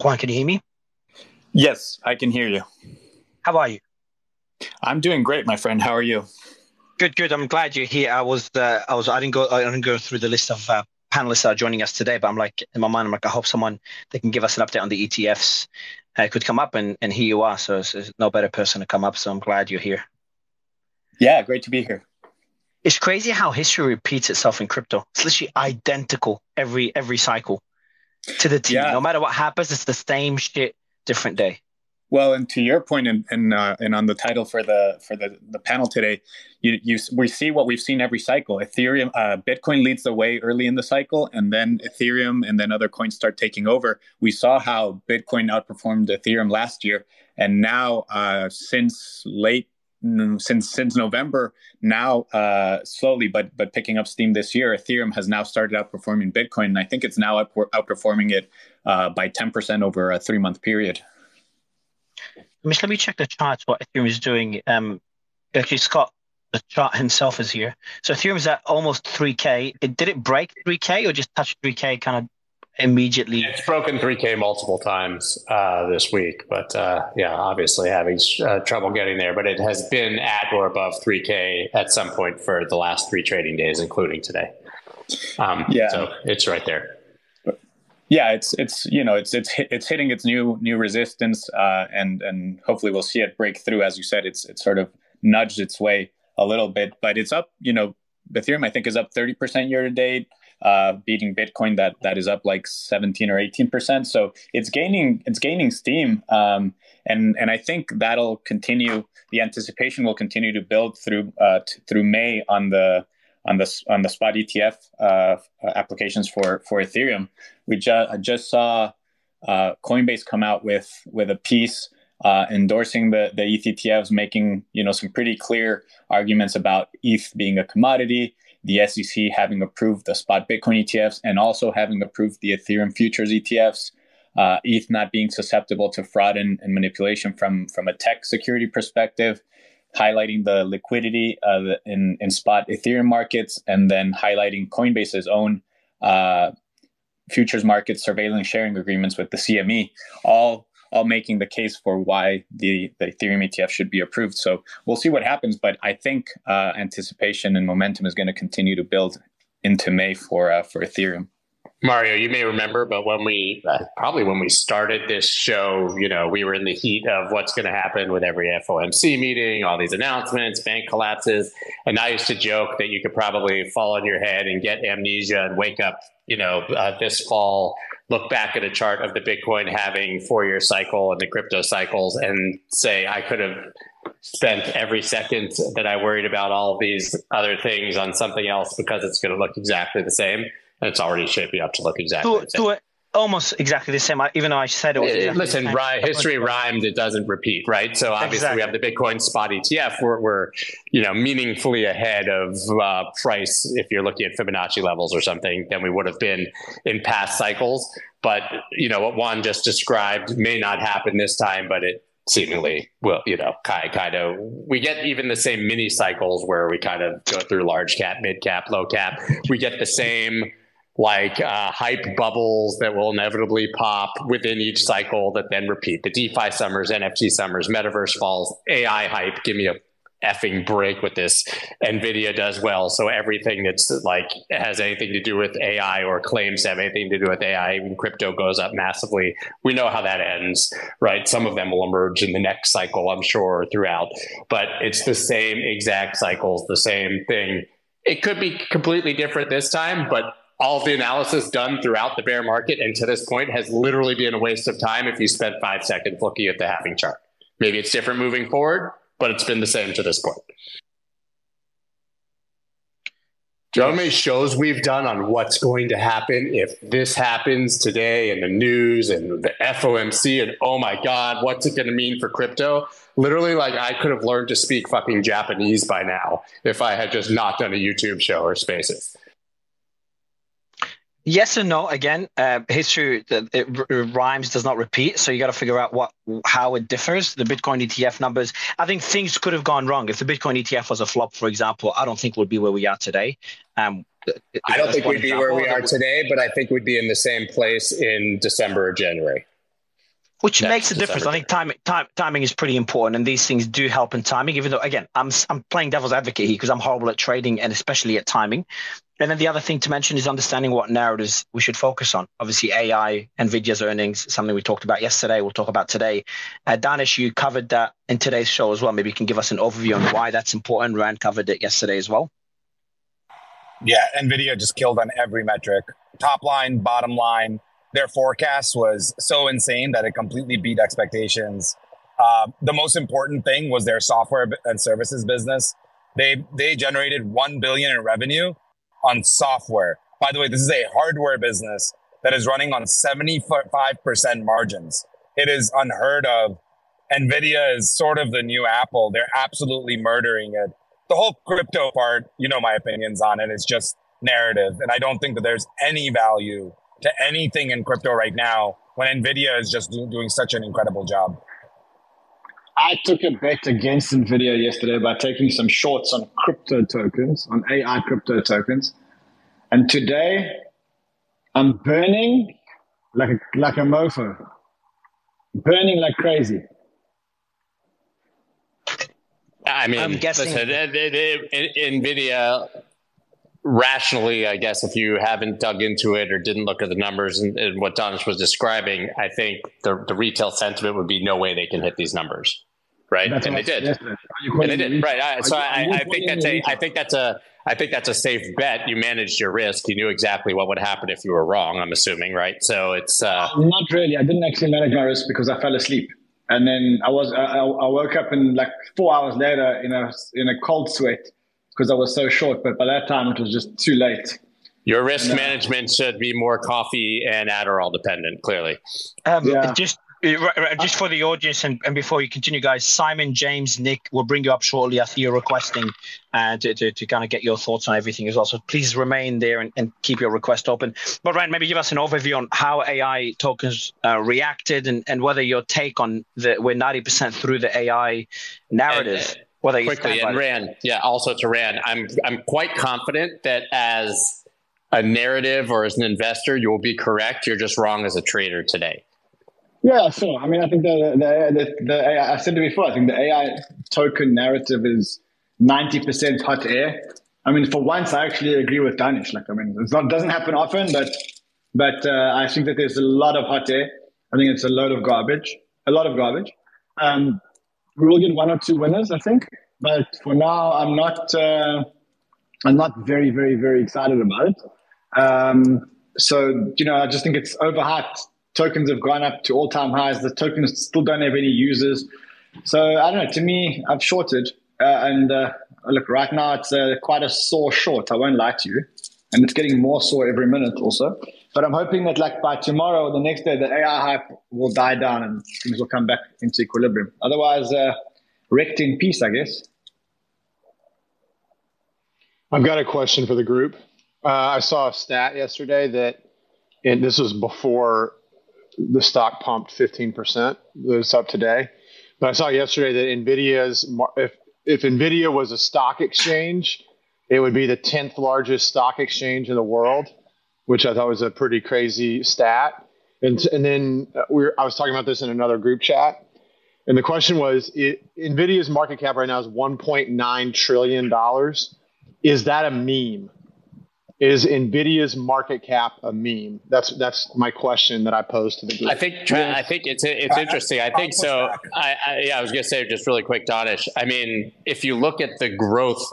Juan, can you hear me? Yes, I can hear you. How are you? I'm doing great, my friend. How are you? Good, good. I'm glad you're here. I was, uh, I was, I didn't go, I didn't go through the list of uh, panelists that are joining us today, but I'm like, in my mind, I'm like, I hope someone that can give us an update on the ETFs uh, could come up, and and here you are. So there's no better person to come up. So I'm glad you're here. Yeah, great to be here. It's crazy how history repeats itself in crypto. It's literally identical every every cycle to the team. Yeah. No matter what happens, it's the same shit, different day. Well, and to your point, and and, uh, and on the title for the for the, the panel today, you you we see what we've seen every cycle. Ethereum, uh, Bitcoin leads the way early in the cycle, and then Ethereum, and then other coins start taking over. We saw how Bitcoin outperformed Ethereum last year, and now uh, since late since since November, now uh, slowly but but picking up steam this year, Ethereum has now started outperforming Bitcoin, and I think it's now outperforming it uh, by ten percent over a three month period. Mish, let me check the charts. What Ethereum is doing. Um, actually, Scott, the chart himself is here. So Ethereum is at almost 3K. It, did it break 3K or just touch 3K kind of immediately? It's broken 3K multiple times uh, this week, but uh, yeah, obviously having uh, trouble getting there. But it has been at or above 3K at some point for the last three trading days, including today. Um, yeah, so it's right there yeah, it's it's you know it's it's it's hitting its new new resistance, uh, and and hopefully we'll see it break through. As you said, it's it's sort of nudged its way a little bit, but it's up. You know, Ethereum I think is up thirty percent year to date, uh, beating Bitcoin that that is up like seventeen or eighteen percent. So it's gaining it's gaining steam, um, and and I think that'll continue. The anticipation will continue to build through uh, t- through May on the on the on the spot ETF uh, applications for for Ethereum. We just just saw uh, Coinbase come out with with a piece uh, endorsing the the ETFs, making you know some pretty clear arguments about ETH being a commodity. The SEC having approved the spot Bitcoin ETFs and also having approved the Ethereum futures ETFs. Uh, ETH not being susceptible to fraud and, and manipulation from from a tech security perspective highlighting the liquidity uh, in, in spot Ethereum markets, and then highlighting Coinbase's own uh, futures market surveillance sharing agreements with the CME, all all making the case for why the, the Ethereum ETF should be approved. So we'll see what happens, but I think uh, anticipation and momentum is going to continue to build into May for uh, for Ethereum. Mario, you may remember, but when we probably when we started this show, you know, we were in the heat of what's going to happen with every FOMC meeting, all these announcements, bank collapses. And I used to joke that you could probably fall on your head and get amnesia and wake up, you know, uh, this fall, look back at a chart of the Bitcoin having four year cycle and the crypto cycles and say, I could have spent every second that I worried about all of these other things on something else because it's going to look exactly the same and it's already shaping up to look exactly to, the same. To almost exactly the same, even though I said it was. Exactly Listen, ri- history rhymed; it doesn't repeat, right? So obviously, exactly. we have the Bitcoin spot ETF. We're, we're you know, meaningfully ahead of uh, price if you're looking at Fibonacci levels or something than we would have been in past cycles. But you know what Juan just described may not happen this time, but it seemingly will you know kind kind of we get even the same mini cycles where we kind of go through large cap mid cap low cap we get the same like uh, hype bubbles that will inevitably pop within each cycle that then repeat. The DeFi summers, NFT summers, metaverse falls, AI hype. Give me a effing break with this. Nvidia does well, so everything that's like has anything to do with AI or claims to have anything to do with AI, even crypto goes up massively. We know how that ends, right? Some of them will emerge in the next cycle, I'm sure, throughout, but it's the same exact cycles, the same thing. It could be completely different this time, but all of the analysis done throughout the bear market and to this point has literally been a waste of time if you spent five seconds looking at the halving chart. Maybe it's different moving forward, but it's been the same to this point. Do you know how many shows we've done on what's going to happen if this happens today in the news and the FOMC and oh my God, what's it going to mean for crypto? Literally, like I could have learned to speak fucking Japanese by now if I had just not done a YouTube show or spaces. Yes and no. Again, uh, history it, rhymes does not repeat, so you got to figure out what how it differs. The Bitcoin ETF numbers. I think things could have gone wrong if the Bitcoin ETF was a flop, for example. I don't think we'd be where we are today. Um, I don't think we'd be where we are today, but I think we'd be in the same place in December or January. Which makes a difference. I think timing time, timing is pretty important, and these things do help in timing. Even though, again, I'm I'm playing devil's advocate here because I'm horrible at trading and especially at timing. And then the other thing to mention is understanding what narratives we should focus on. Obviously, AI, Nvidia's earnings, something we talked about yesterday. We'll talk about today. Uh, Danish, you covered that in today's show as well. Maybe you can give us an overview on why that's important. Ran covered it yesterday as well. Yeah, Nvidia just killed on every metric, top line, bottom line their forecast was so insane that it completely beat expectations. Uh, the most important thing was their software and services business. They they generated one billion in revenue on software. By the way, this is a hardware business that is running on seventy five percent margins. It is unheard of. Nvidia is sort of the new Apple. They're absolutely murdering it. The whole crypto part, you know my opinions on it. It's just narrative, and I don't think that there's any value to anything in crypto right now when Nvidia is just do, doing such an incredible job. I took a bet against Nvidia yesterday by taking some shorts on crypto tokens, on AI crypto tokens. And today I'm burning like a, like a mofo, burning like crazy. I mean, I'm guessing listen, Nvidia rationally, I guess, if you haven't dug into it or didn't look at the numbers and, and what Danish was describing, I think the, the retail sentiment would be no way they can hit these numbers. Right. That's and they did. And they did. Right. I, so I, I think that's a, I think that's a, I think that's a safe bet. You managed your risk. You knew exactly what would happen if you were wrong. I'm assuming, right? So it's uh, not really. I didn't actually manage my risk because I fell asleep, and then I was I, I woke up in like four hours later in a in a cold sweat because I was so short. But by that time, it was just too late. Your risk and, uh, management should be more coffee and Adderall dependent, clearly. Um, yeah. Just just for the audience and, and before you continue, guys, Simon, James, Nick will bring you up shortly. I think you're requesting uh, to, to, to, kind of get your thoughts on everything as well. So please remain there and, and keep your request open. But Ryan, maybe give us an overview on how AI tokens uh, reacted and, and whether your take on the we're 90% through the AI narrative. And, well, they quickly and Ran, yeah, also to Ran, I'm I'm quite confident that as a narrative or as an investor, you will be correct. You're just wrong as a trader today. Yeah, sure. I mean, I think the the, the, the AI, I said it before. I think the AI token narrative is ninety percent hot air. I mean, for once, I actually agree with Danish. Like, I mean, it's it doesn't happen often, but but uh, I think that there's a lot of hot air. I think it's a load of garbage, a lot of garbage. Um, we will get one or two winners, I think. But for now, I'm not. Uh, I'm not very, very, very excited about it. Um, so you know, I just think it's overhyped. Tokens have gone up to all-time highs. The tokens still don't have any users. So I don't know. To me, I've shorted, uh, and uh, look, right now it's uh, quite a sore short. I won't lie to you, and it's getting more sore every minute also. But I'm hoping that like by tomorrow or the next day, the AI hype will die down and things will come back into equilibrium. Otherwise, uh, wrecked in peace, I guess. I've got a question for the group. Uh, I saw a stat yesterday that, and this was before the stock pumped 15%. It's up today. But I saw yesterday that NVIDIA's, if, if NVIDIA was a stock exchange, it would be the 10th largest stock exchange in the world which I thought was a pretty crazy stat. And, and then uh, we were, I was talking about this in another group chat. And the question was it, NVIDIA's market cap right now is $1.9 trillion. Is that a meme? Is NVIDIA's market cap a meme? That's that's my question that I posed to the group. I think I think it's it's interesting. I think so. I, I, yeah, I was going to say just really quick, Danish. I mean, if you look at the growth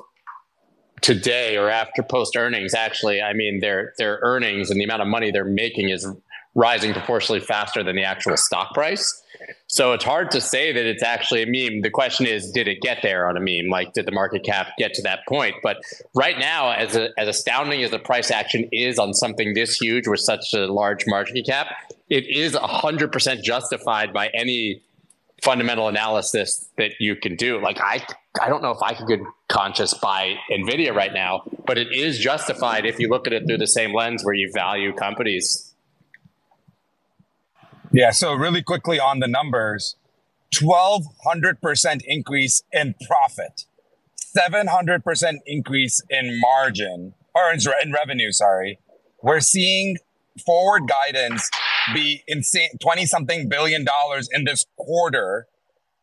today or after post earnings, actually, I mean, their their earnings and the amount of money they're making is rising proportionally faster than the actual stock price. So it's hard to say that it's actually a meme. The question is, did it get there on a meme? Like, did the market cap get to that point? But right now, as a, as astounding as the price action is on something this huge with such a large market cap, it is 100% justified by any fundamental analysis that you can do. Like I, I don't know if I could conscious by Nvidia right now, but it is justified if you look at it through the same lens where you value companies. Yeah. So really quickly on the numbers, twelve hundred percent increase in profit, seven hundred percent increase in margin or in revenue. Sorry, we're seeing forward guidance be insane 20 something billion dollars in this quarter.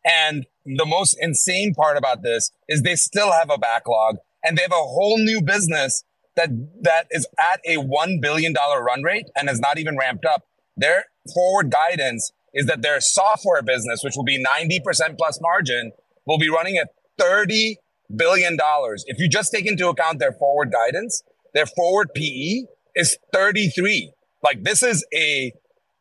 And the most insane part about this is they still have a backlog and they have a whole new business that that is at a $1 billion run rate and has not even ramped up. Their forward guidance is that their software business, which will be 90% plus margin, will be running at 30 billion dollars. If you just take into account their forward guidance, their forward PE is 33. Like this is a,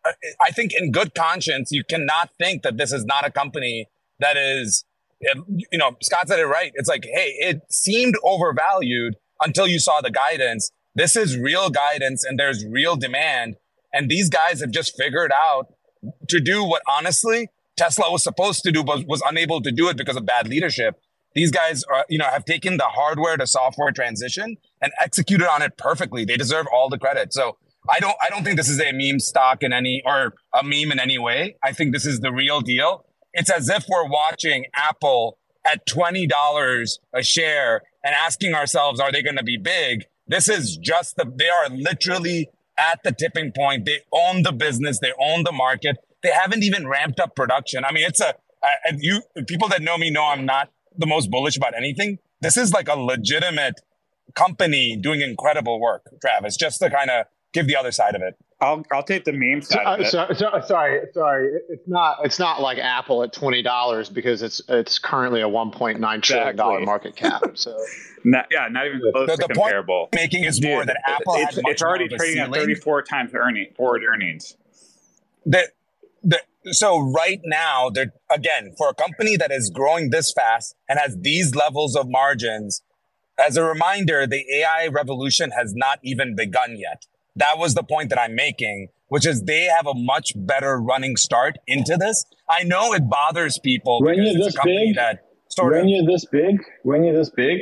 I think in good conscience, you cannot think that this is not a company that is, you know, Scott said it right. It's like, hey, it seemed overvalued until you saw the guidance. This is real guidance and there's real demand. And these guys have just figured out to do what honestly Tesla was supposed to do, but was unable to do it because of bad leadership. These guys are, you know, have taken the hardware to software transition and executed on it perfectly. They deserve all the credit. So I don't, I don't think this is a meme stock in any, or a meme in any way. I think this is the real deal. It's as if we're watching Apple at $20 a share and asking ourselves, are they going to be big? This is just the, they are literally at the tipping point. They own the business. They own the market. They haven't even ramped up production. I mean, it's a, you, people that know me know I'm not the most bullish about anything. This is like a legitimate company doing incredible work, Travis, just to kind of give the other side of it. I'll I'll take the meme side. So, uh, so, so, sorry, sorry. It's not it's not like Apple at twenty dollars because it's it's currently a one point nine trillion dollar exactly. market cap. So not, yeah, not even close the, to the comparable. Point making is more that Apple it's, it's already trading at thirty four times earning forward earnings. That the so right now they're again for a company that is growing this fast and has these levels of margins. As a reminder, the AI revolution has not even begun yet that was the point that I'm making, which is they have a much better running start into this. I know it bothers people when you're this big. when of, you're this big, when you're this big,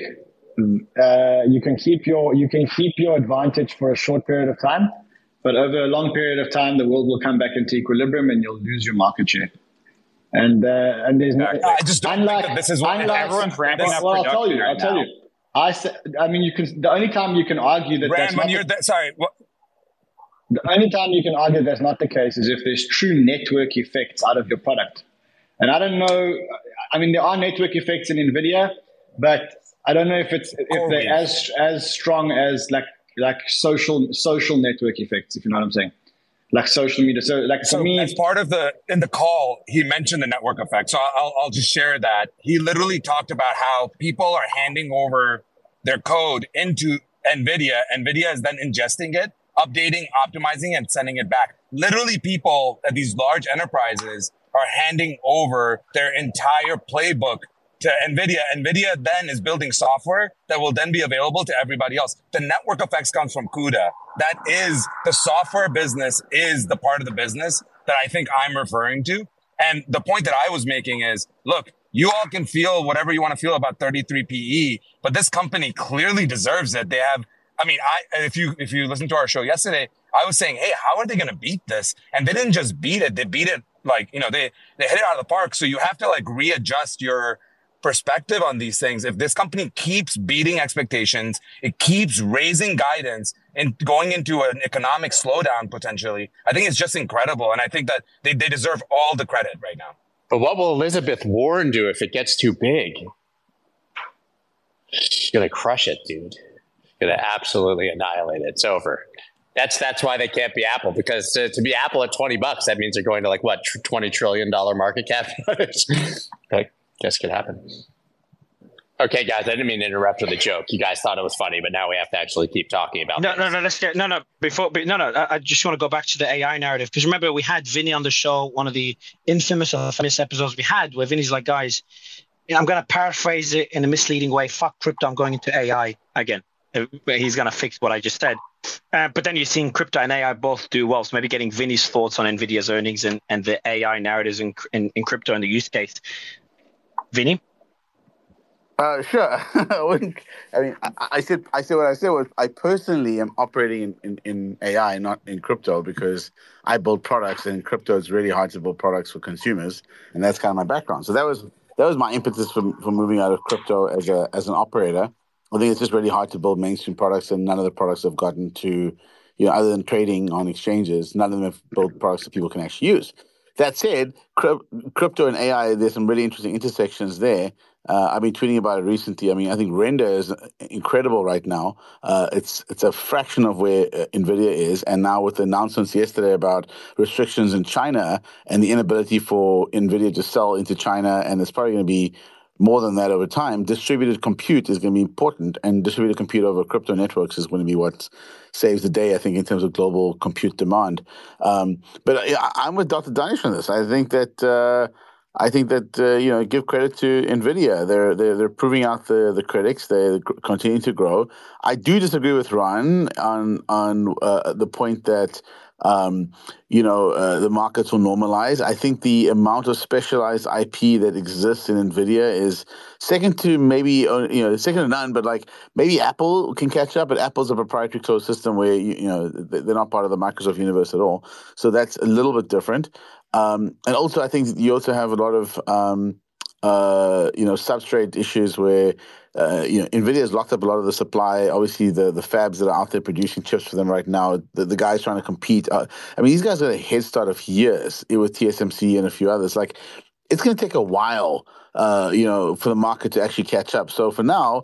uh, you can keep your you can keep your advantage for a short period of time, but over a long period of time, the world will come back into equilibrium and you'll lose your market share. And uh, and there's no, I just don't unlike, think that this is what unlike, everyone's ramping up. Well, I'll tell you. Right I'll tell you. I said. I mean, you can. The only time you can argue that Ran, when you're the, sorry, what, the only time you can argue that's not the case is if there's true network effects out of your product. And I don't know, I mean, there are network effects in NVIDIA, but I don't know if it's if oh, they're as as strong as like like social social network effects, if you know what I'm saying. Like social media. So like so me as part of the in the call, he mentioned the network effect. So I'll I'll just share that. He literally talked about how people are handing over their code into NVIDIA. NVIDIA is then ingesting it updating, optimizing, and sending it back. Literally, people at these large enterprises are handing over their entire playbook to NVIDIA. NVIDIA then is building software that will then be available to everybody else. The network effects comes from CUDA. That is the software business is the part of the business that I think I'm referring to. And the point that I was making is, look, you all can feel whatever you want to feel about 33 PE, but this company clearly deserves it. They have I mean, I if you if you listen to our show yesterday, I was saying, hey, how are they going to beat this? And they didn't just beat it; they beat it like you know they they hit it out of the park. So you have to like readjust your perspective on these things. If this company keeps beating expectations, it keeps raising guidance and going into an economic slowdown potentially, I think it's just incredible. And I think that they, they deserve all the credit right now. But what will Elizabeth Warren do if it gets too big? She's to crush it, dude going to absolutely annihilate it. It's over. That's that's why they can't be Apple because to, to be Apple at twenty bucks, that means they're going to like what twenty trillion dollar market cap. I guess could happen. Okay, guys, I didn't mean to interrupt with a joke. You guys thought it was funny, but now we have to actually keep talking about. No, no, no. Let's get no, no. Before, no, no. I, I just want to go back to the AI narrative because remember we had Vinny on the show, one of the infamous or famous episodes we had, where Vinny's like, guys, I'm going to paraphrase it in a misleading way. Fuck crypto. I'm going into AI again. Uh, he's going to fix what I just said. Uh, but then you're seeing crypto and AI both do well. So maybe getting Vinny's thoughts on NVIDIA's earnings and, and the AI narratives in, in, in crypto and the use case. Vinny? Uh, sure. I mean, I, I, said I said what I said was I personally am operating in, in, in, AI, not in crypto, because I build products, and crypto is really hard to build products for consumers, and that's kind of my background. So that was that was my impetus for, for moving out of crypto as a as an operator. I think it's just really hard to build mainstream products, and none of the products have gotten to, you know, other than trading on exchanges, none of them have built products that people can actually use. That said, crypto and AI, there's some really interesting intersections there. Uh, I've been tweeting about it recently. I mean, I think Render is incredible right now. Uh, it's it's a fraction of where uh, Nvidia is, and now with the announcements yesterday about restrictions in China and the inability for Nvidia to sell into China, and it's probably going to be more than that over time, distributed compute is going to be important, and distributed compute over crypto networks is going to be what saves the day, I think, in terms of global compute demand. Um, but I, am with Dr. Danish on this. I think that. Uh, I think that uh, you know, give credit to Nvidia. They're they're, they're proving out the, the critics. They continue to grow. I do disagree with Ron on on uh, the point that um, you know, uh, the markets will normalize. I think the amount of specialized IP that exists in NVIDIA is second to maybe, uh, you know, second to none, but like maybe Apple can catch up, but Apple's a proprietary closed system where, you, you know, they're not part of the Microsoft universe at all. So that's a little bit different. Um, and also, I think you also have a lot of, um, uh, you know, substrate issues where uh, you know, Nvidia has locked up a lot of the supply. Obviously, the the fabs that are out there producing chips for them right now, the, the guys trying to compete. Uh, I mean, these guys got a head start of years with TSMC and a few others. Like, it's going to take a while, uh, you know, for the market to actually catch up. So for now,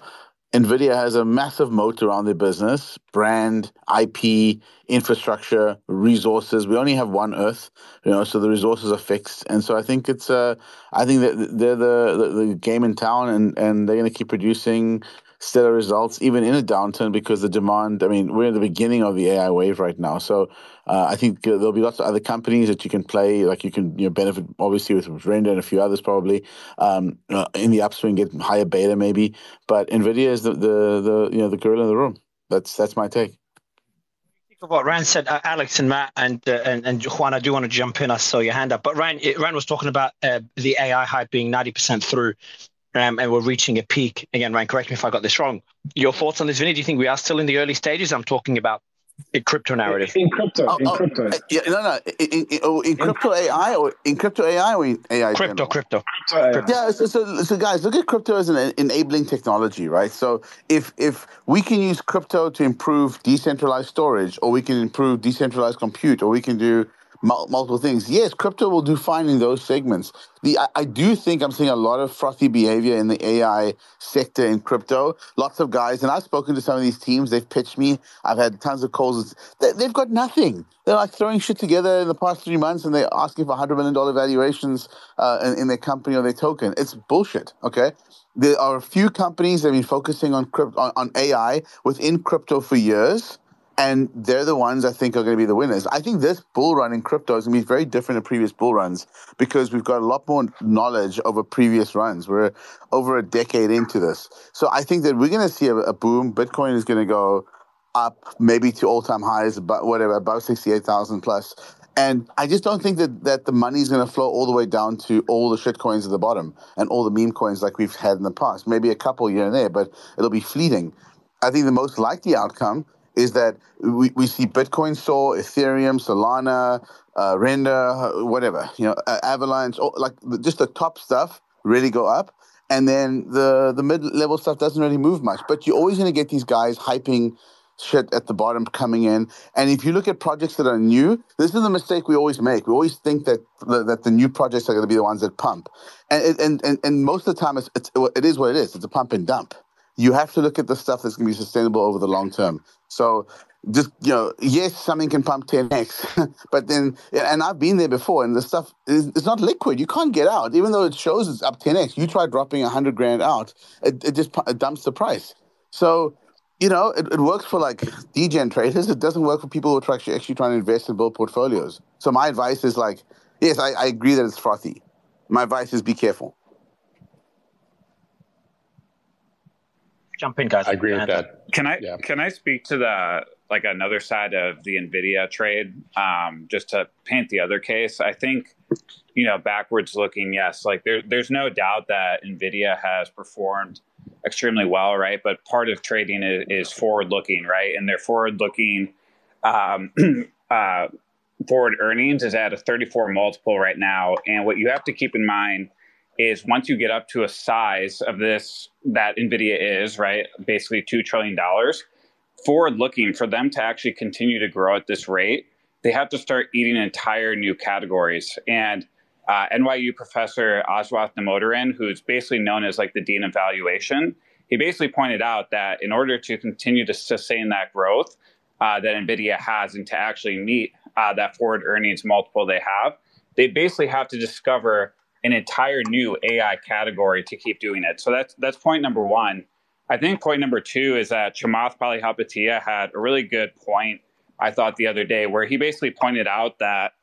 NVIDIA has a massive moat around their business brand, IP, infrastructure, resources. We only have one Earth, you know, so the resources are fixed. And so I think it's, uh, I think that they're the, the, the game in town and, and they're going to keep producing stellar results, even in a downturn, because the demand. I mean, we're in the beginning of the AI wave right now, so uh, I think there'll be lots of other companies that you can play. Like you can you know benefit obviously with Render and a few others probably um, uh, in the upswing, get higher beta maybe. But Nvidia is the the the you know the gorilla in the room. That's that's my take what Ran said, uh, Alex and Matt and, uh, and and Juan, I do want to jump in. I saw your hand up, but Ran, Ran was talking about uh, the AI hype being ninety percent through, um, and we're reaching a peak. Again, Ryan, correct me if I got this wrong. Your thoughts on this, Vinny? Do you think we are still in the early stages? I'm talking about a crypto narrative. In crypto, oh, in oh, crypto. Uh, yeah, no, no. In, in, oh, in, crypto AI or in crypto AI or in AI? Crypto, crypto. crypto. Yeah. So, so, so, guys, look at crypto as an enabling technology, right? So, if if we can use crypto to improve decentralized storage, or we can improve decentralized compute, or we can do multiple things. Yes, crypto will do fine in those segments. The I, I, do think I'm seeing a lot of frothy behavior in the AI sector in crypto. Lots of guys, and I've spoken to some of these teams. They've pitched me. I've had tons of calls. They, they've got nothing. They're like throwing shit together in the past three months, and they're asking for hundred million dollar valuations uh, in, in their company or their token. It's bullshit. Okay. There are a few companies that have been focusing on, crypto, on, on AI within crypto for years and they're the ones I think are going to be the winners. I think this bull run in crypto is going to be very different than previous bull runs because we've got a lot more knowledge over previous runs. We're over a decade into this. So I think that we're going to see a, a boom. Bitcoin is going to go up maybe to all time highs, but whatever, about 68,000 plus. And I just don't think that, that the is going to flow all the way down to all the shit coins at the bottom and all the meme coins like we've had in the past. Maybe a couple here and there, but it'll be fleeting. I think the most likely outcome is that we, we see Bitcoin soar, Ethereum, Solana, uh, Render, whatever, you know, uh, Avalanche, like just the top stuff really go up. And then the, the mid level stuff doesn't really move much. But you're always going to get these guys hyping shit at the bottom coming in. And if you look at projects that are new, this is the mistake we always make. We always think that the, that the new projects are going to be the ones that pump. And, and, and, and most of the time, it's, it's, it is what it is. It's a pump and dump you have to look at the stuff that's going to be sustainable over the long term. So just you know, yes, something can pump 10x, but then and I've been there before, and the stuff is it's not liquid. You can't get out, even though it shows it's up 10x. You try dropping hundred grand out, it, it just it dumps the price. So you know, it, it works for like degen traders. It doesn't work for people who are actually, actually trying to invest and build portfolios. So my advice is like, yes, I, I agree that it's frothy. My advice is be careful. Jump in, guys. I agree with that. Can I yeah. can I speak to the like another side of the Nvidia trade? Um, just to paint the other case, I think you know backwards looking, yes, like there, there's no doubt that Nvidia has performed extremely well, right? But part of trading is, is forward looking, right? And their forward looking. Um, uh, forward earnings is at a 34 multiple right now. And what you have to keep in mind is once you get up to a size of this that Nvidia is, right, basically two trillion dollars, forward looking for them to actually continue to grow at this rate, they have to start eating entire new categories. And uh, NYU professor Aswath Damodaran, who's basically known as like the dean of valuation, he basically pointed out that in order to continue to sustain that growth uh, that NVIDIA has and to actually meet uh, that forward earnings multiple they have, they basically have to discover an entire new AI category to keep doing it. So that's that's point number one. I think point number two is that Chamath Palihapitiya had a really good point, I thought, the other day, where he basically pointed out that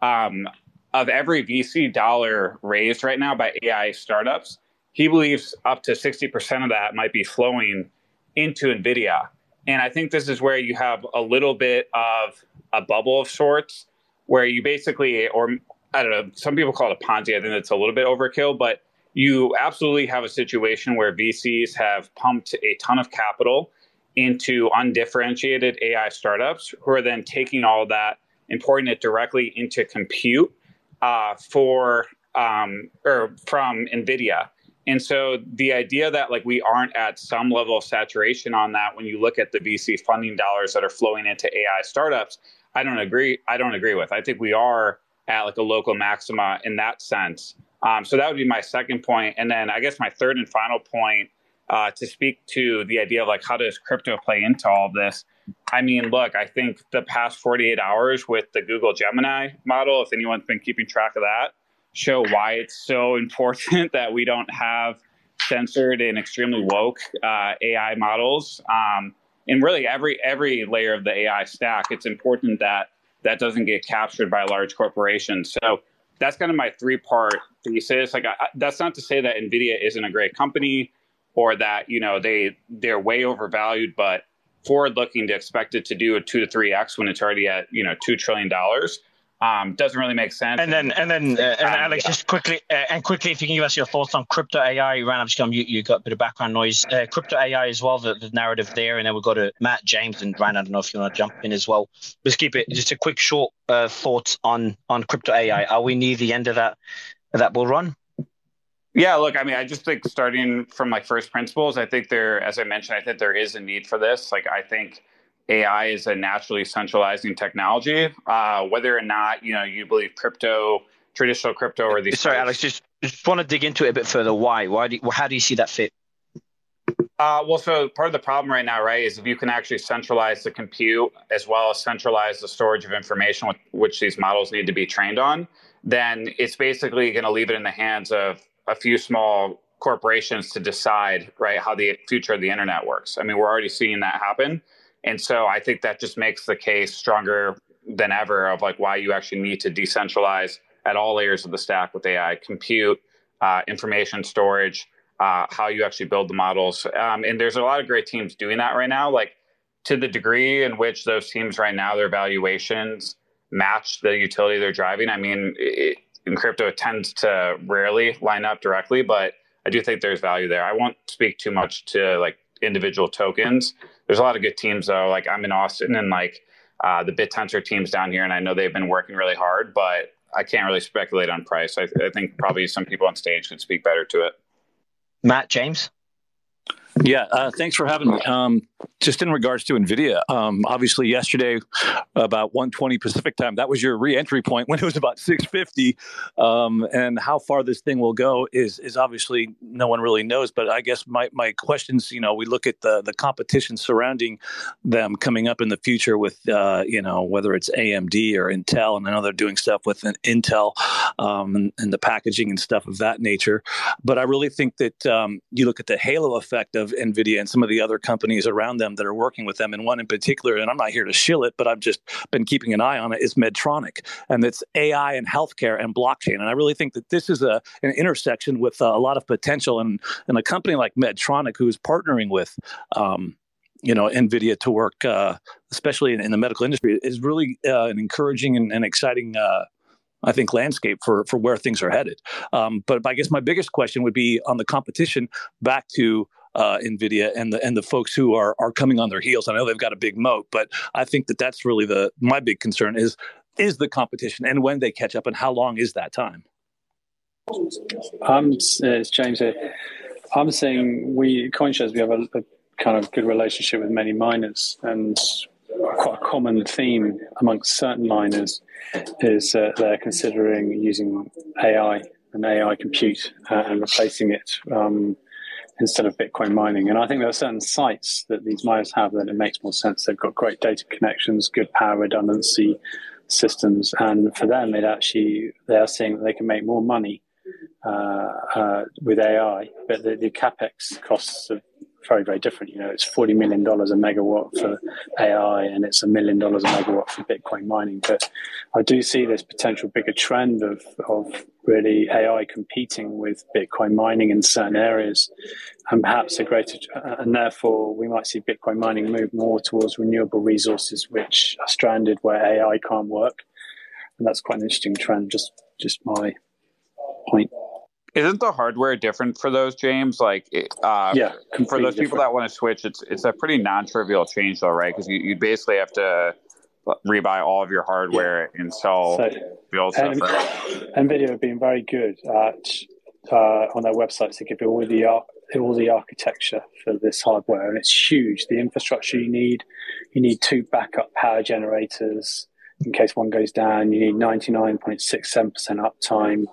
um, of every VC dollar raised right now by AI startups, he believes up to 60% of that might be flowing into NVIDIA. And I think this is where you have a little bit of a bubble of sorts where you basically, or I don't know, some people call it a Ponzi. I think it's a little bit overkill, but you absolutely have a situation where VCs have pumped a ton of capital into undifferentiated AI startups who are then taking all that and pouring it directly into compute uh, for um, or from NVIDIA. And so the idea that like we aren't at some level of saturation on that when you look at the VC funding dollars that are flowing into AI startups, I don't agree. I don't agree with. I think we are at like a local maxima in that sense. Um, so that would be my second point. And then I guess my third and final point uh, to speak to the idea of like how does crypto play into all of this. I mean, look, I think the past 48 hours with the Google Gemini model, if anyone's been keeping track of that, show why it's so important that we don't have censored and extremely woke uh, AI models. Um, and really, every every layer of the AI stack, it's important that that doesn't get captured by large corporations. So that's kind of my three part thesis. Like, I, that's not to say that Nvidia isn't a great company or that you know they they're way overvalued, but forward looking to expect it to do a two to three x when it's already at you know two trillion dollars um, doesn't really make sense. And then, and then, uh, and Alex, yeah. just quickly, uh, and quickly, if you can give us your thoughts on crypto AI. Ran, I'm just going you, you got a bit of background noise. Uh, crypto AI as well, the, the narrative there, and then we'll go to Matt James and Ran. I don't know if you want to jump in as well. Just keep it just a quick, short uh, thoughts on on crypto AI. Are we near the end of that of that bull run? Yeah, look, I mean, I just think starting from like first principles, I think there, as I mentioned, I think there is a need for this. Like, I think AI is a naturally centralizing technology. Uh, whether or not you know you believe crypto, traditional crypto, or these. Sorry, Alex, just just want to dig into it a bit further. Why? Why? Do you, how do you see that fit? Uh, well, so part of the problem right now, right, is if you can actually centralize the compute as well as centralize the storage of information with which these models need to be trained on, then it's basically going to leave it in the hands of a few small corporations to decide, right, how the future of the internet works. I mean, we're already seeing that happen. And so I think that just makes the case stronger than ever of like why you actually need to decentralize at all layers of the stack with AI, compute, uh, information storage, uh, how you actually build the models. Um, and there's a lot of great teams doing that right now. Like to the degree in which those teams right now, their valuations match the utility they're driving. I mean, it, in crypto, it tends to rarely line up directly, but I do think there's value there. I won't speak too much to like individual tokens. There's a lot of good teams though. Like I'm in Austin and like uh, the BitTensor teams down here, and I know they've been working really hard, but I can't really speculate on price. I, I think probably some people on stage can speak better to it. Matt James. Yeah, uh, thanks for having me. Um, just in regards to NVIDIA, um, obviously yesterday about 1:20 Pacific time, that was your re-entry point when it was about 6:50, um, and how far this thing will go is is obviously no one really knows. But I guess my my questions, you know, we look at the the competition surrounding them coming up in the future with uh, you know whether it's AMD or Intel, and I know they're doing stuff with Intel um, and, and, the packaging and stuff of that nature. But I really think that um, you look at the halo effect of NVIDIA and some of the other companies around them that are working with them. And one in particular, and I'm not here to shill it, but I've just been keeping an eye on it, is Medtronic. And it's AI and healthcare and blockchain. And I really think that this is a, an intersection with a lot of potential. And, and a company like Medtronic, who is partnering with, um, you know, NVIDIA to work, uh, especially in, in, the medical industry, is really uh, an encouraging and, and exciting uh, I think, landscape for for where things are headed. Um, but I guess my biggest question would be on the competition back to uh, Nvidia and the and the folks who are are coming on their heels. I know they've got a big moat, but I think that that's really the my big concern is is the competition and when they catch up and how long is that time. I'm it's James here. I'm saying we CoinShares we have a, a kind of good relationship with many miners, and quite a common theme amongst certain miners is uh, they're considering using AI and AI compute uh, and replacing it um, instead of Bitcoin mining. And I think there are certain sites that these miners have that it makes more sense. They've got great data connections, good power redundancy systems, and for them, it actually they are seeing that they can make more money uh, uh, with AI, but the, the capex costs of very, very different. You know, it's $40 million a megawatt for AI and it's a million dollars a megawatt for Bitcoin mining. But I do see this potential bigger trend of, of really AI competing with Bitcoin mining in certain areas and perhaps a greater, and therefore we might see Bitcoin mining move more towards renewable resources which are stranded where AI can't work. And that's quite an interesting trend, just, just my point. Isn't the hardware different for those, James? Like, uh, yeah, for those people that want to switch, it's it's a pretty non-trivial change, though, right? Because you, you basically have to rebuy all of your hardware, yeah. install, so, build stuff. And, NVIDIA have been very good at uh, on their websites to give you all the all the architecture for this hardware, and it's huge. The infrastructure you need, you need two backup power generators in case one goes down. You need ninety nine point six seven percent uptime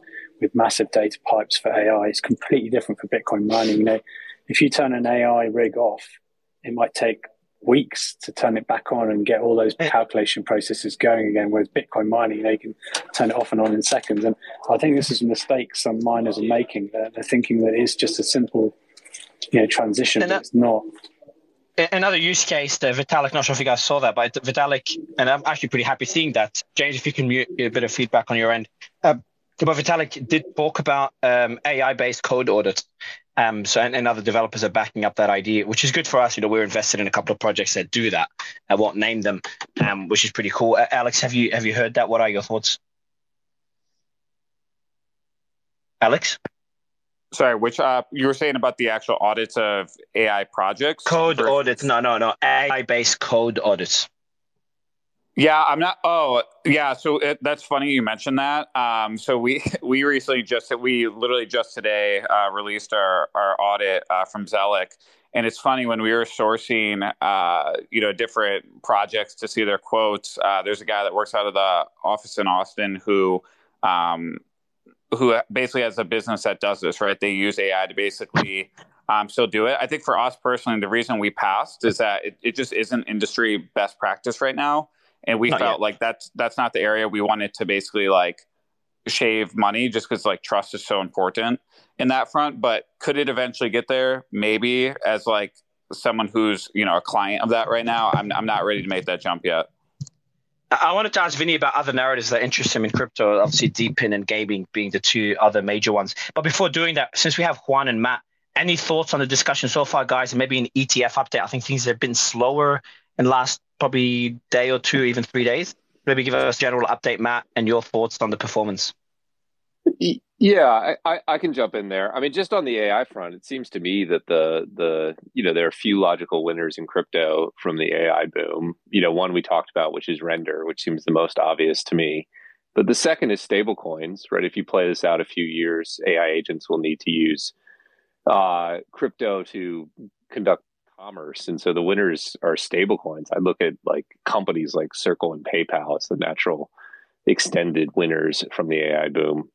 with massive data pipes for AI. It's completely different for Bitcoin mining. You know, if you turn an AI rig off, it might take weeks to turn it back on and get all those calculation processes going again. Whereas Bitcoin mining, you know, you can turn it off and on in seconds. And I think this is a mistake some miners are making. They're, they're thinking that it's just a simple, you know, transition. That, it's not. Another use case, the Vitalik, not sure if you guys saw that, but Vitalik, and I'm actually pretty happy seeing that. James, if you can mute a bit of feedback on your end. Uh, Vitalik did talk about um, AI-based code audit. Um, so and, and, other developers are backing up that idea, which is good for us. You know, we're invested in a couple of projects that do that. I won't name them, um, which is pretty cool. Uh, Alex, have you have you heard that? What are your thoughts? Alex? Sorry, which uh, you were saying about the actual audits of AI projects? Code versus... audits. No, no, no. AI-based code audits. Yeah, I'm not. Oh, yeah. So it, that's funny you mentioned that. Um, so we we recently just we literally just today uh, released our our audit uh, from Zellic, and it's funny when we were sourcing, uh, you know, different projects to see their quotes. Uh, there's a guy that works out of the office in Austin who. Um, who basically has a business that does this, right? They use AI to basically um, still do it. I think for us personally, the reason we passed is that it, it just isn't industry best practice right now and we not felt yet. like that's that's not the area we wanted to basically like shave money just because like trust is so important in that front but could it eventually get there maybe as like someone who's you know a client of that right now i'm, I'm not ready to make that jump yet I wanted to ask Vinny about other narratives that interest him in crypto, obviously DePIN and gaming being the two other major ones. But before doing that, since we have Juan and Matt, any thoughts on the discussion so far, guys? And maybe an ETF update. I think things have been slower in the last probably day or two, even three days. Maybe give us a general update, Matt, and your thoughts on the performance. Yeah, I, I can jump in there. I mean, just on the AI front, it seems to me that the the you know there are a few logical winners in crypto from the AI boom. You know, one we talked about, which is Render, which seems the most obvious to me. But the second is stablecoins, right? If you play this out a few years, AI agents will need to use uh, crypto to conduct commerce. And so the winners are stablecoins. I look at like companies like Circle and PayPal as the natural extended winners from the AI boom.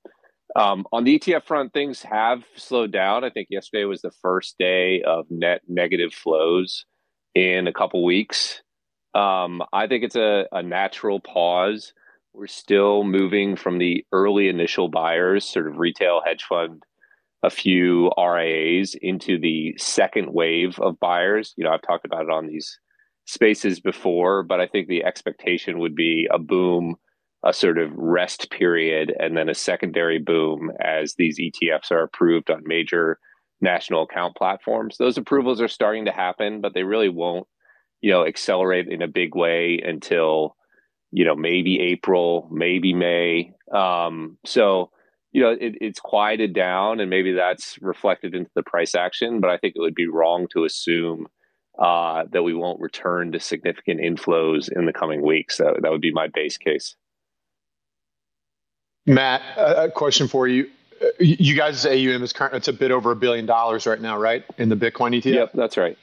Um, on the ETF front, things have slowed down. I think yesterday was the first day of net negative flows in a couple weeks. Um, I think it's a, a natural pause. We're still moving from the early initial buyers, sort of retail hedge fund a few RIAs into the second wave of buyers. You know, I've talked about it on these spaces before, but I think the expectation would be a boom, a sort of rest period, and then a secondary boom as these ETFs are approved on major national account platforms. Those approvals are starting to happen, but they really won't, you know, accelerate in a big way until, you know, maybe April, maybe May. Um, so you know, it, it's quieted down, and maybe that's reflected into the price action. But I think it would be wrong to assume uh, that we won't return to significant inflows in the coming weeks. That, that would be my base case. Matt, a question for you. Uh, you guys' AUM is current, it's a bit over a billion dollars right now, right? In the Bitcoin ETF? Yep, that's right.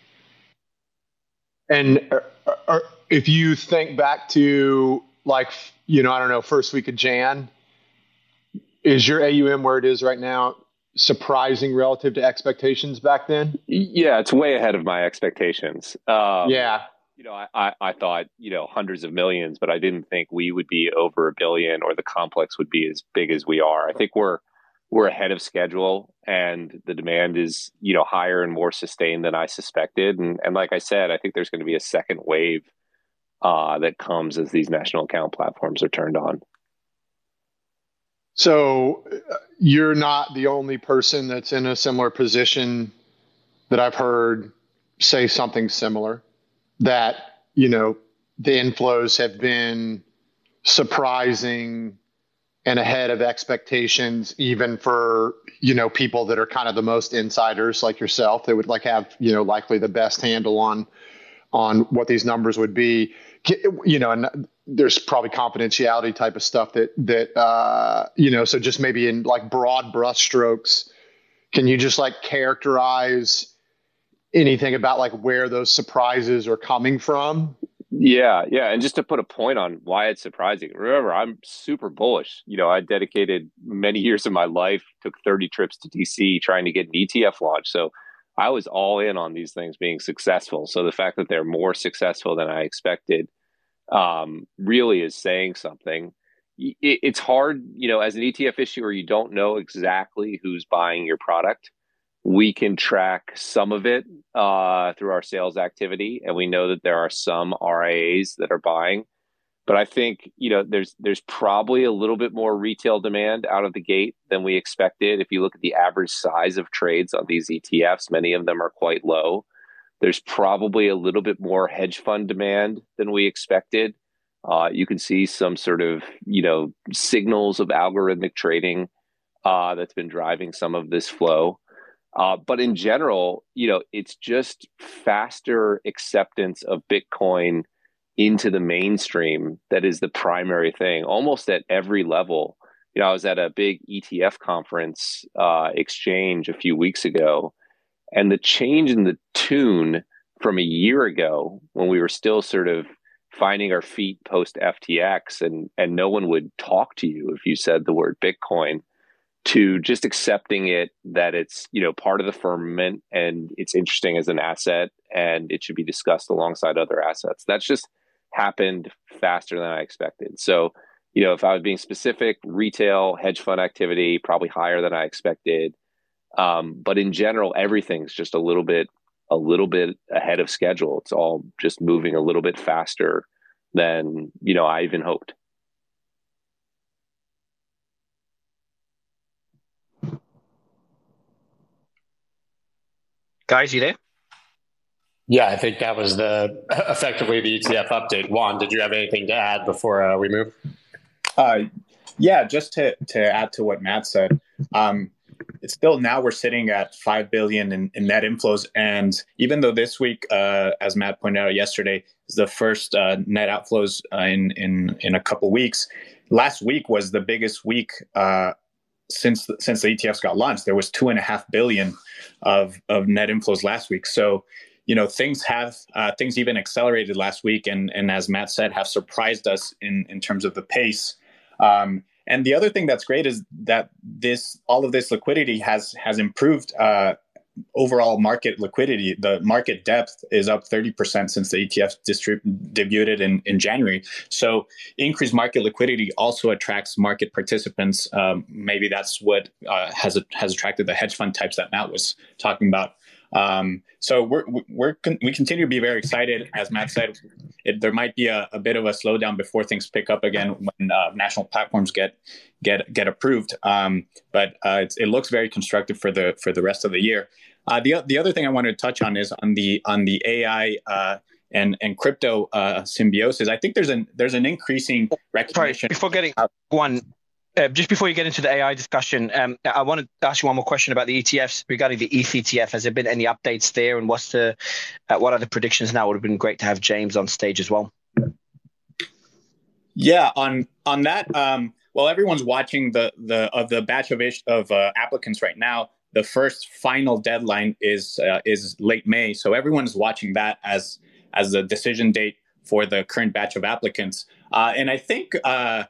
And uh, uh, if you think back to like you know I don't know first week of Jan, is your AUM where it is right now surprising relative to expectations back then? Yeah, it's way ahead of my expectations. Um, yeah. You know, I, I, I, thought, you know, hundreds of millions, but I didn't think we would be over a billion or the complex would be as big as we are. I think we're we're ahead of schedule and the demand is, you know, higher and more sustained than I suspected. And and like I said, I think there's going to be a second wave uh, that comes as these national account platforms are turned on. So uh, you're not the only person that's in a similar position that I've heard say something similar that, you know, the inflows have been surprising and ahead of expectations even for you know people that are kind of the most insiders like yourself. That would like have you know likely the best handle on on what these numbers would be you know and there's probably confidentiality type of stuff that that uh, you know. So just maybe in like broad brushstrokes, can you just like characterize anything about like where those surprises are coming from? Yeah, yeah, and just to put a point on why it's surprising. Remember, I'm super bullish. You know, I dedicated many years of my life, took 30 trips to DC trying to get an ETF launch. So I was all in on these things being successful. So the fact that they're more successful than I expected um, really is saying something. It, it's hard, you know, as an ETF issuer, you don't know exactly who's buying your product. We can track some of it uh, through our sales activity, and we know that there are some RIAs that are buying. But I think you know there's there's probably a little bit more retail demand out of the gate than we expected. If you look at the average size of trades on these ETFs, many of them are quite low. There's probably a little bit more hedge fund demand than we expected. Uh, you can see some sort of you know signals of algorithmic trading uh, that's been driving some of this flow. Uh, but in general, you know, it's just faster acceptance of Bitcoin into the mainstream that is the primary thing, almost at every level. You know, I was at a big ETF conference uh, exchange a few weeks ago, and the change in the tune from a year ago when we were still sort of finding our feet post FTX and and no one would talk to you if you said the word Bitcoin to just accepting it that it's you know part of the firmament and it's interesting as an asset and it should be discussed alongside other assets that's just happened faster than I expected so you know if I was being specific retail hedge fund activity probably higher than I expected um, but in general, everything's just a little bit a little bit ahead of schedule. It's all just moving a little bit faster than you know I even hoped. Guys, you there? Yeah, I think that was the effectively the ETF update. Juan, did you have anything to add before uh, we move? Uh, yeah, just to to add to what Matt said. Um, it's still now we're sitting at five billion in, in net inflows, and even though this week, uh, as Matt pointed out yesterday, is the first uh, net outflows uh, in in in a couple weeks. Last week was the biggest week uh, since since the ETFs got launched. There was two and a half billion of of net inflows last week. So you know things have uh, things even accelerated last week, and and as Matt said, have surprised us in in terms of the pace. Um, and the other thing that's great is that this all of this liquidity has has improved uh, overall market liquidity. The market depth is up 30% since the ETF distrib- debuted in, in January. So increased market liquidity also attracts market participants. Um, maybe that's what uh, has has attracted the hedge fund types that Matt was talking about. Um, so we're, we're we continue to be very excited. As Matt said, it, there might be a, a, bit of a slowdown before things pick up again when uh, national platforms get get get approved. Um, but uh, it looks very constructive for the for the rest of the year. Uh, the the other thing I wanted to touch on is on the on the AI uh, and and crypto uh, symbiosis. I think there's an there's an increasing recognition. Sorry, before getting one, uh, just before you get into the AI discussion, um, I want to ask you one more question about the ETFs regarding the ETH ETF. Has there been any updates there, and what's the uh, what are the predictions now? Would have been great to have James on stage as well. Yeah, on on that. Um, well, everyone's watching the the of the batch of of uh, applicants right now. The first final deadline is uh, is late May, so everyone's watching that as as the decision date for the current batch of applicants. Uh, and I think uh,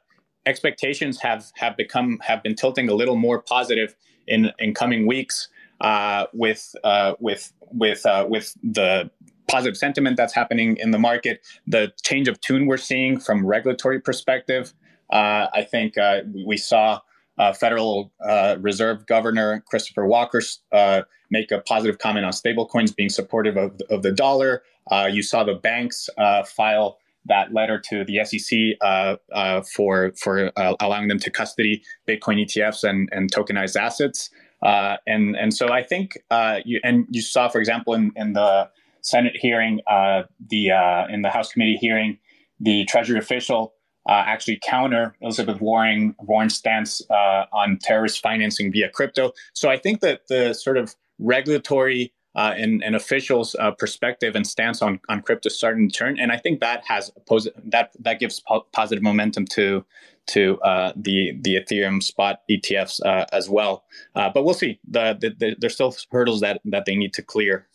expectations have have become have been tilting a little more positive in in coming weeks uh, with uh, with with uh, with the positive sentiment that's happening in the market, the change of tune we're seeing from regulatory perspective. Uh, I think uh, we saw uh, Federal Reserve Governor Christopher Waller make a positive comment on stablecoins being supportive of, of the dollar. you saw the banks file that letter to the SEC uh, uh, for for uh, allowing them to custody Bitcoin ETFs and, and tokenized assets. Uh, and and so I think uh, you and you saw, for example, in, in the Senate hearing, uh, the in the House committee hearing, the Treasury official actually counter Elizabeth Warren Warren's stance on terrorist financing via crypto. So I think that the sort of regulatory uh, and, and officials' uh, perspective and stance on, on crypto starting to turn, and I think that has pos- that that gives po- positive momentum to to uh, the the Ethereum spot ETFs uh, as well. Uh, but we'll see. The, the, the, there's still hurdles that that they need to clear.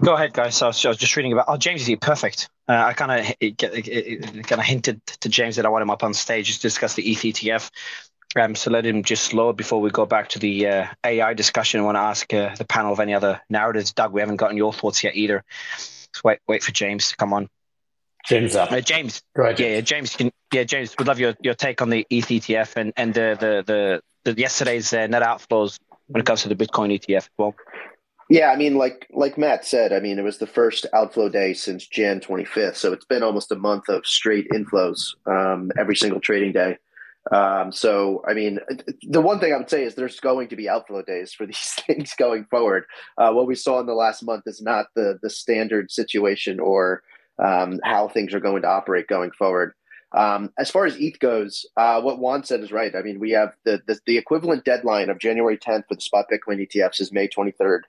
Go ahead, guys. I was, just reading about. Oh, James is perfect. Uh, I kind of kind of hinted to James that I want him up on stage to discuss the ETF. Um, so let him just load before we go back to the uh, AI discussion. I want to ask uh, the panel of any other narratives. Doug, we haven't gotten your thoughts yet either. Let's wait, wait for James to come on. James up. Uh, James. Go ahead, Yeah, yeah, James. Can, yeah, James. Would love your, your take on the ETH ETF and and the the the, the yesterday's uh, net outflows when it comes to the Bitcoin ETF. Well. Yeah, I mean, like like Matt said, I mean, it was the first outflow day since Jan 25th, so it's been almost a month of straight inflows um, every single trading day. Um, so, I mean, the one thing I would say is there's going to be outflow days for these things going forward. Uh, what we saw in the last month is not the the standard situation or um, how things are going to operate going forward. Um, as far as ETH goes, uh, what Juan said is right. I mean, we have the, the, the equivalent deadline of January 10th for the spot Bitcoin ETFs is May 23rd.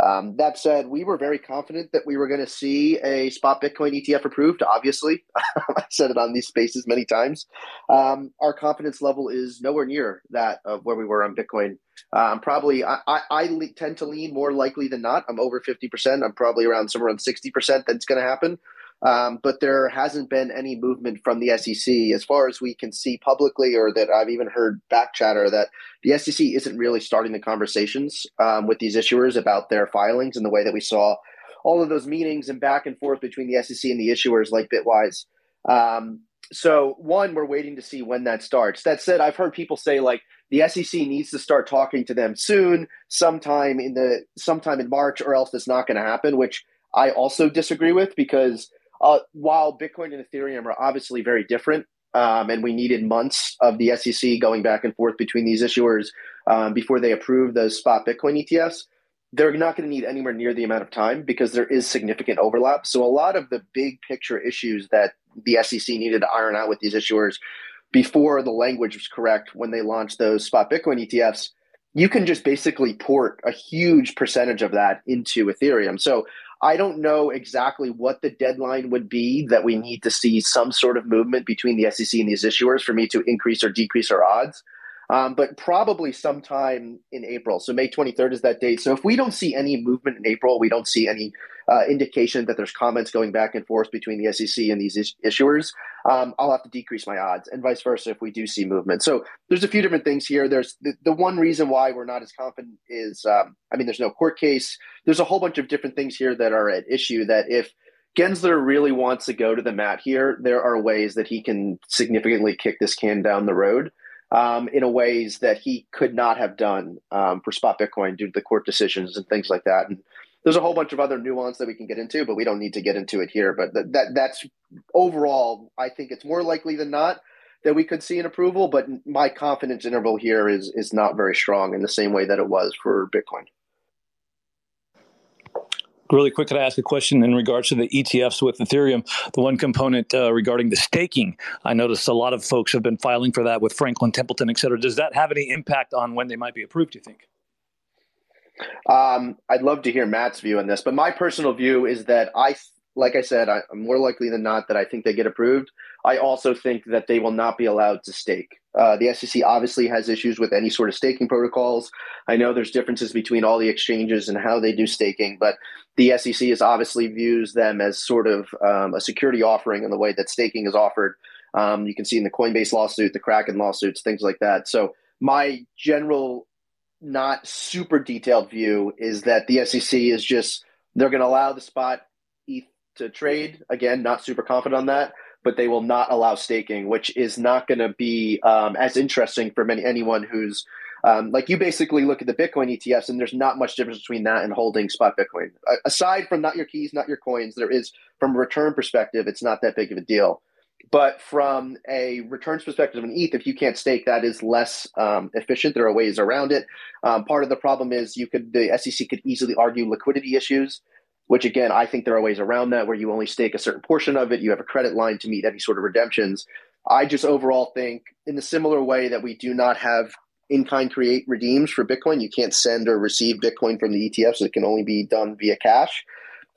Um, that said, we were very confident that we were going to see a spot Bitcoin ETF approved. Obviously, I've said it on these spaces many times. Um, our confidence level is nowhere near that of where we were on Bitcoin. Um, probably, I, I, I, tend to lean more likely than not. I'm over 50%. I'm probably around somewhere around 60% that's going to happen. Um, but there hasn't been any movement from the SEC as far as we can see publicly, or that I've even heard back chatter that the SEC isn't really starting the conversations um, with these issuers about their filings in the way that we saw all of those meetings and back and forth between the SEC and the issuers like Bitwise. Um, so, one, we're waiting to see when that starts. That said, I've heard people say like the SEC needs to start talking to them soon, sometime in the sometime in March, or else it's not going to happen. Which I also disagree with because uh, while Bitcoin and Ethereum are obviously very different, um, and we needed months of the SEC going back and forth between these issuers um, before they approved those spot Bitcoin ETFs. They're not going to need anywhere near the amount of time because there is significant overlap. So, a lot of the big picture issues that the SEC needed to iron out with these issuers before the language was correct when they launched those spot Bitcoin ETFs, you can just basically port a huge percentage of that into Ethereum. So I don't know exactly what the deadline would be that we need to see some sort of movement between the SEC and these issuers for me to increase or decrease our odds. Um, but probably sometime in April. So May 23rd is that date. So if we don't see any movement in April, we don't see any uh, indication that there's comments going back and forth between the SEC and these is- issuers, um, I'll have to decrease my odds, and vice versa if we do see movement. So there's a few different things here. There's the, the one reason why we're not as confident is, um, I mean, there's no court case. There's a whole bunch of different things here that are at issue. That if Gensler really wants to go to the mat here, there are ways that he can significantly kick this can down the road. Um, in a ways that he could not have done um, for spot Bitcoin due to the court decisions and things like that. And there's a whole bunch of other nuance that we can get into, but we don't need to get into it here. But that, that that's overall, I think it's more likely than not that we could see an approval. But my confidence interval here is is not very strong in the same way that it was for Bitcoin. Really quick, could I ask a question in regards to the ETFs with Ethereum? The one component uh, regarding the staking, I noticed a lot of folks have been filing for that with Franklin Templeton, et cetera. Does that have any impact on when they might be approved, do you think? Um, I'd love to hear Matt's view on this, but my personal view is that I, like I said, I, am more likely than not that I think they get approved. I also think that they will not be allowed to stake. Uh, the SEC obviously has issues with any sort of staking protocols. I know there's differences between all the exchanges and how they do staking, but the SEC is obviously views them as sort of um, a security offering in the way that staking is offered. Um, you can see in the Coinbase lawsuit, the Kraken lawsuits, things like that. So my general, not super detailed view is that the SEC is just they're going to allow the spot to trade. Again, not super confident on that but they will not allow staking, which is not going to be um, as interesting for many anyone who's um, like you basically look at the Bitcoin ETFs, and there's not much difference between that and holding spot Bitcoin. aside from not your keys, not your coins, there is from a return perspective, it's not that big of a deal. But from a returns perspective in ETH, if you can't stake, that is less um, efficient. There are ways around it. Um, part of the problem is you could the SEC could easily argue liquidity issues which again, I think there are ways around that where you only stake a certain portion of it. You have a credit line to meet any sort of redemptions. I just overall think, in the similar way that we do not have in kind create redeems for Bitcoin, you can't send or receive Bitcoin from the ETFs. It can only be done via cash.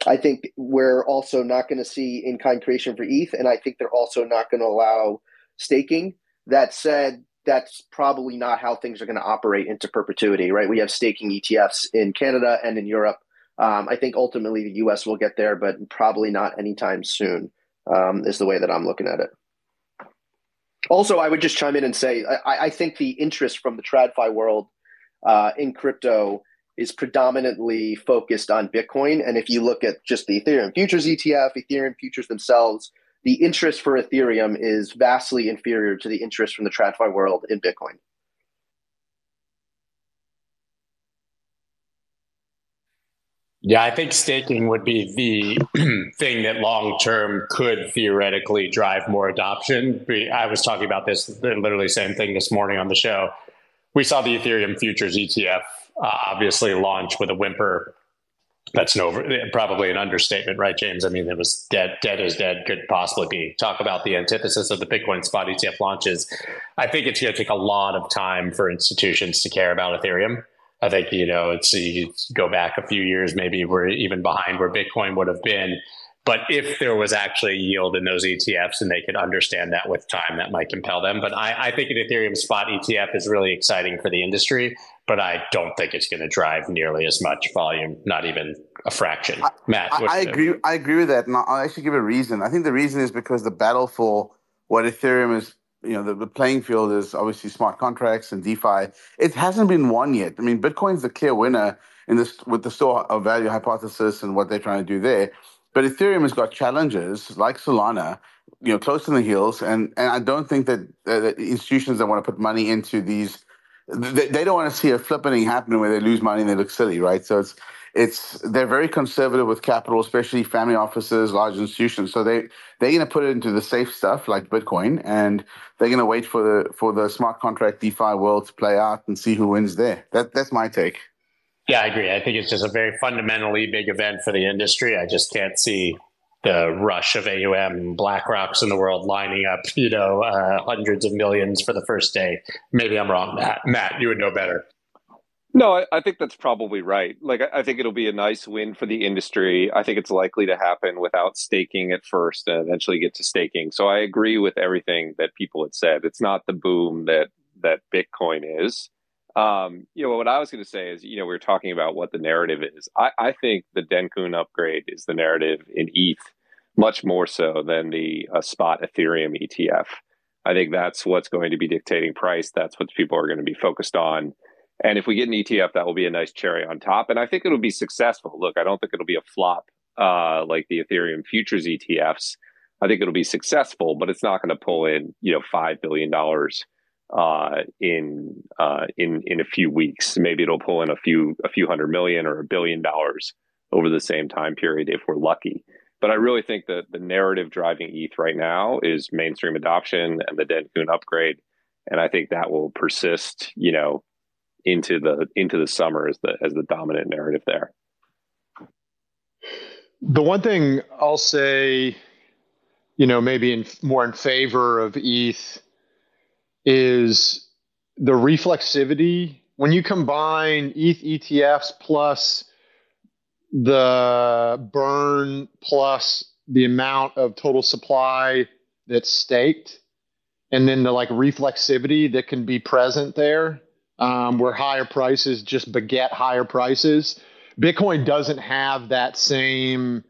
I think we're also not going to see in kind creation for ETH, and I think they're also not going to allow staking. That said, that's probably not how things are going to operate into perpetuity, right? We have staking ETFs in Canada and in Europe. Um, I think ultimately the U.S. will get there, but probably not anytime soon. Um, is the way that I'm looking at it. Also, I would just chime in and say I, I think the interest from the TradFi world uh, in crypto is predominantly focused on Bitcoin. And if you look at just the Ethereum futures ETF, Ethereum futures themselves, the interest for Ethereum is vastly inferior to the interest from the TradFi world in Bitcoin. Yeah, I think staking would be the thing that long term could theoretically drive more adoption. I was talking about this, literally same thing this morning on the show. We saw the Ethereum futures ETF uh, obviously launch with a whimper. That's no, probably an understatement, right, James? I mean, it was dead, dead as dead could possibly be. Talk about the antithesis of the Bitcoin spot ETF launches. I think it's going to take a lot of time for institutions to care about Ethereum I think you know it's you go back a few years, maybe we're even behind where Bitcoin would have been. But if there was actually yield in those ETFs and they could understand that with time, that might compel them. But I, I think an Ethereum spot ETF is really exciting for the industry, but I don't think it's going to drive nearly as much volume, not even a fraction. I, Matt, I, I agree. I agree with that, and I'll actually give a reason. I think the reason is because the battle for what Ethereum is you know, the, the playing field is obviously smart contracts and DeFi. It hasn't been won yet. I mean, Bitcoin's the clear winner in this with the store of value hypothesis and what they're trying to do there. But Ethereum has got challenges like Solana, you know, close to the heels, and and I don't think that, uh, institutions that want to put money into these, they, they don't want to see a flippening happening where they lose money and they look silly, right? So it's it's they're very conservative with capital, especially family offices, large institutions. So they they're going to put it into the safe stuff like Bitcoin, and they're going to wait for the for the smart contract DeFi world to play out and see who wins there. That that's my take. Yeah, I agree. I think it's just a very fundamentally big event for the industry. I just can't see the rush of AUM and BlackRocks in the world lining up, you know, uh, hundreds of millions for the first day. Maybe I'm wrong, Matt. Matt, you would know better. No, I, I, think that's probably right. Like, I, I think it'll be a nice win for the industry. I think it's likely to happen without staking at first and eventually get to staking. So I agree with everything that people had said. It's not the boom that that Bitcoin is. Um, you know, what I was going to say is, you know, we are talking about what the narrative is. I, I think the Dencun upgrade is the narrative in ETH much more so than the uh, spot Ethereum ETF. I think that's what's going to be dictating price. That's what people are going to be focused on and if we get an ETF, that will be a nice cherry on top. And I think it'll be successful. Look, I don't think it'll be a flop uh, like the Ethereum futures ETFs. I think it'll be successful, but it's not going to pull in, you know, five billion dollars uh, in uh, in in a few weeks. Maybe it'll pull in a few a few hundred million or a billion dollars over the same time period if we're lucky. But I really think that the narrative driving ETH right now is mainstream adoption and the Dencun upgrade, and I think that will persist. You know, into the into the summer as the as the dominant narrative there. The one thing I'll say, you know, maybe in more in favor of ETH is the reflexivity when you combine ETH ETFs plus the burn plus the amount of total supply that's staked and then the like reflexivity that can be present there um, where higher prices just beget higher prices bitcoin doesn't have that same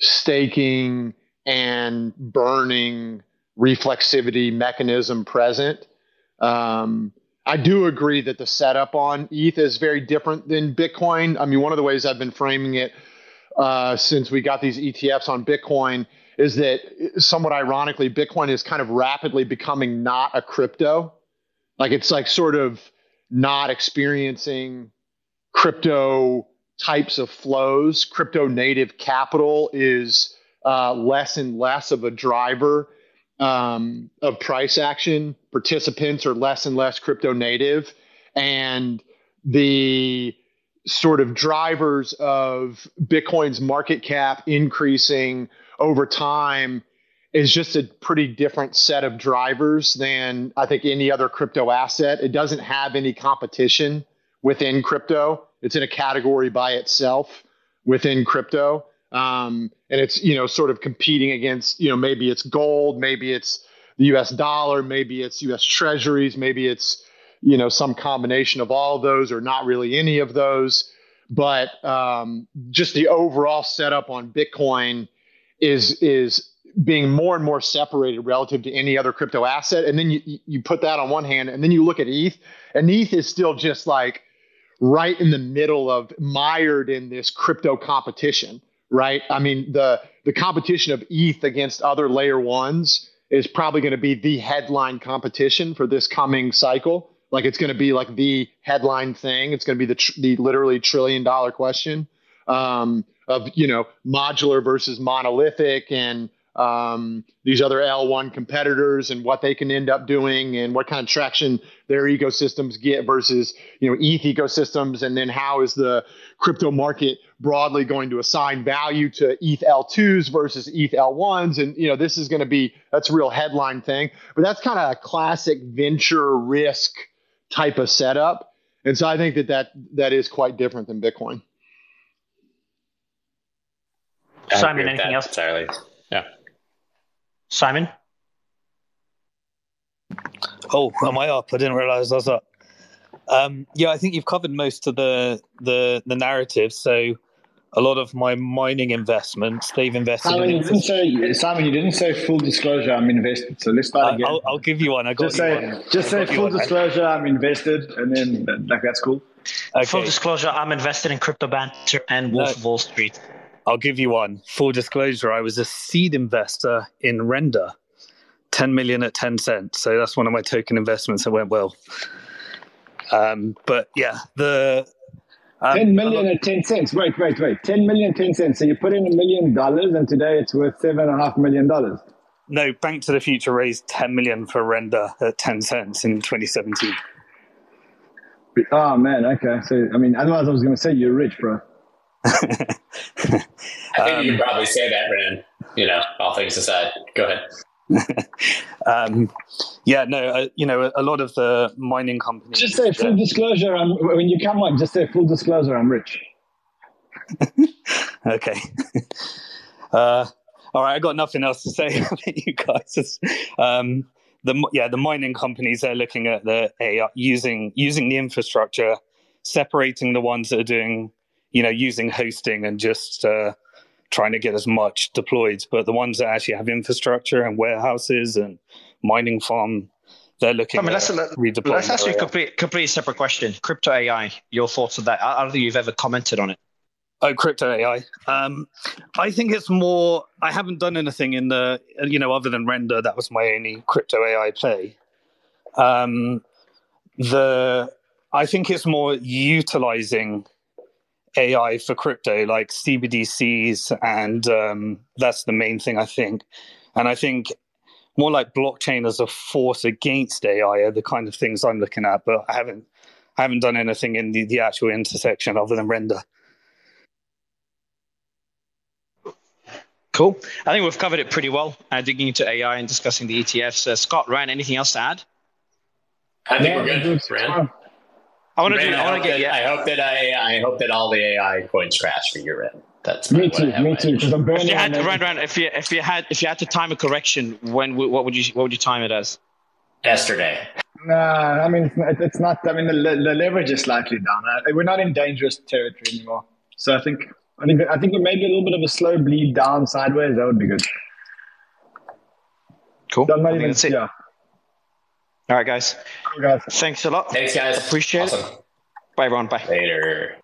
staking and burning reflexivity mechanism present um, I do agree that the setup on ETH is very different than Bitcoin. I mean, one of the ways I've been framing it uh, since we got these ETFs on Bitcoin is that somewhat ironically, Bitcoin is kind of rapidly becoming not a crypto. Like it's like sort of not experiencing crypto types of flows. Crypto native capital is uh, less and less of a driver um, of price action. Participants are less and less crypto native, and the sort of drivers of Bitcoin's market cap increasing over time is just a pretty different set of drivers than I think any other crypto asset. It doesn't have any competition within crypto. It's in a category by itself within crypto um, and it's you know sort of competing against you know maybe it's gold, maybe it's the U.S. dollar, maybe it's U.S. Treasuries, maybe it's you know some combination of all of those, or not really any of those. But um, just the overall setup on Bitcoin is is being more and more separated relative to any other crypto asset. And then you you put that on one hand, and then you look at ETH, and ETH is still just like right in the middle of mired in this crypto competition right? I mean, the the competition of ETH against other layer ones is probably going to be the headline competition for this coming cycle. Like it's going to be like the headline thing. It's going to be the tr- the literally trillion dollar question um, of you know modular versus monolithic and um, these other L1 competitors and what they can end up doing and what kind of traction their ecosystems get versus you know ETH ecosystems, and then how is the crypto market broadly going to assign value to ETH L2s versus ETH L1s, and you know this is going to be that's a real headline thing, but that's kind of a classic venture risk type of setup, and so I think that that that is quite different than Bitcoin. Simon, anything else? Entirely. Yeah. Simon? Oh, am I up? I didn't realize I was up. Um, yeah, I think you've covered most of the the, the narrative. So, a lot of my mining investments, they've invested. Simon, in you didn't say Simon. You didn't say full disclosure. I'm invested. So let's start again. I'll, I'll give you one. I got just say one. just say full disclosure. I'm invested, and then like that's cool. Okay. Full disclosure: I'm invested in Crypto Banter and Wolf of All Streets. I'll give you one. Full disclosure: I was a seed investor in Render, ten million at ten cents. So that's one of my token investments that went well. Um, but yeah, the um, 10 million at 10 cents. Wait, wait, wait. 10 million, 10 cents. So you put in a million dollars and today it's worth seven and a half million dollars. No, Bank to the Future raised 10 million for Render at 10 cents in 2017. Oh man, okay. So I mean, otherwise I was going to say you're rich, bro. I think you can probably say that, Ran. You know, all things aside. Go ahead. um, yeah, no, uh, you know, a lot of the mining companies. Just say full disclosure. I'm, when you come on, just say full disclosure. I'm rich. okay. Uh, all right, I got nothing else to say about you guys. Um, the yeah, the mining companies are looking at the AI using using the infrastructure, separating the ones that are doing, you know, using hosting and just uh, trying to get as much deployed. But the ones that actually have infrastructure and warehouses and mining farm, they're looking I mean, let's, let, redeploying. let's ask you a complete, complete separate question. Crypto AI, your thoughts on that? I I don't think you've ever commented on it. Oh, crypto AI. Um, I think it's more. I haven't done anything in the, you know, other than render. That was my only crypto AI play. Um, the I think it's more utilizing AI for crypto, like CBDCs, and um, that's the main thing I think. And I think more like blockchain as a force against AI are the kind of things I'm looking at. But I haven't, I haven't done anything in the, the actual intersection other than render. Cool. I think we've covered it pretty well, uh, digging into AI and discussing the ETFs. Uh, Scott, Ryan, anything else to add? I think we're good, Ran. I want to do. I I want hope to get. that- Yeah. I hope that I, I hope that all the AI coins crash for your end. That's me too. Me too. Because I'm burning. If you had to, Ran, Ran, if you if you had if you had to time a correction, when what would you what would you time it as? Yesterday. Nah, I mean it's, it's not. I mean the, the leverage is slightly down. Uh, we're not in dangerous territory anymore. So I think I think I think maybe a little bit of a slow bleed down sideways. That would be good. Cool. So not even, yeah. All right, guys. Thanks a lot. Thanks, guys. Appreciate awesome. it. Bye, everyone. Bye. Later.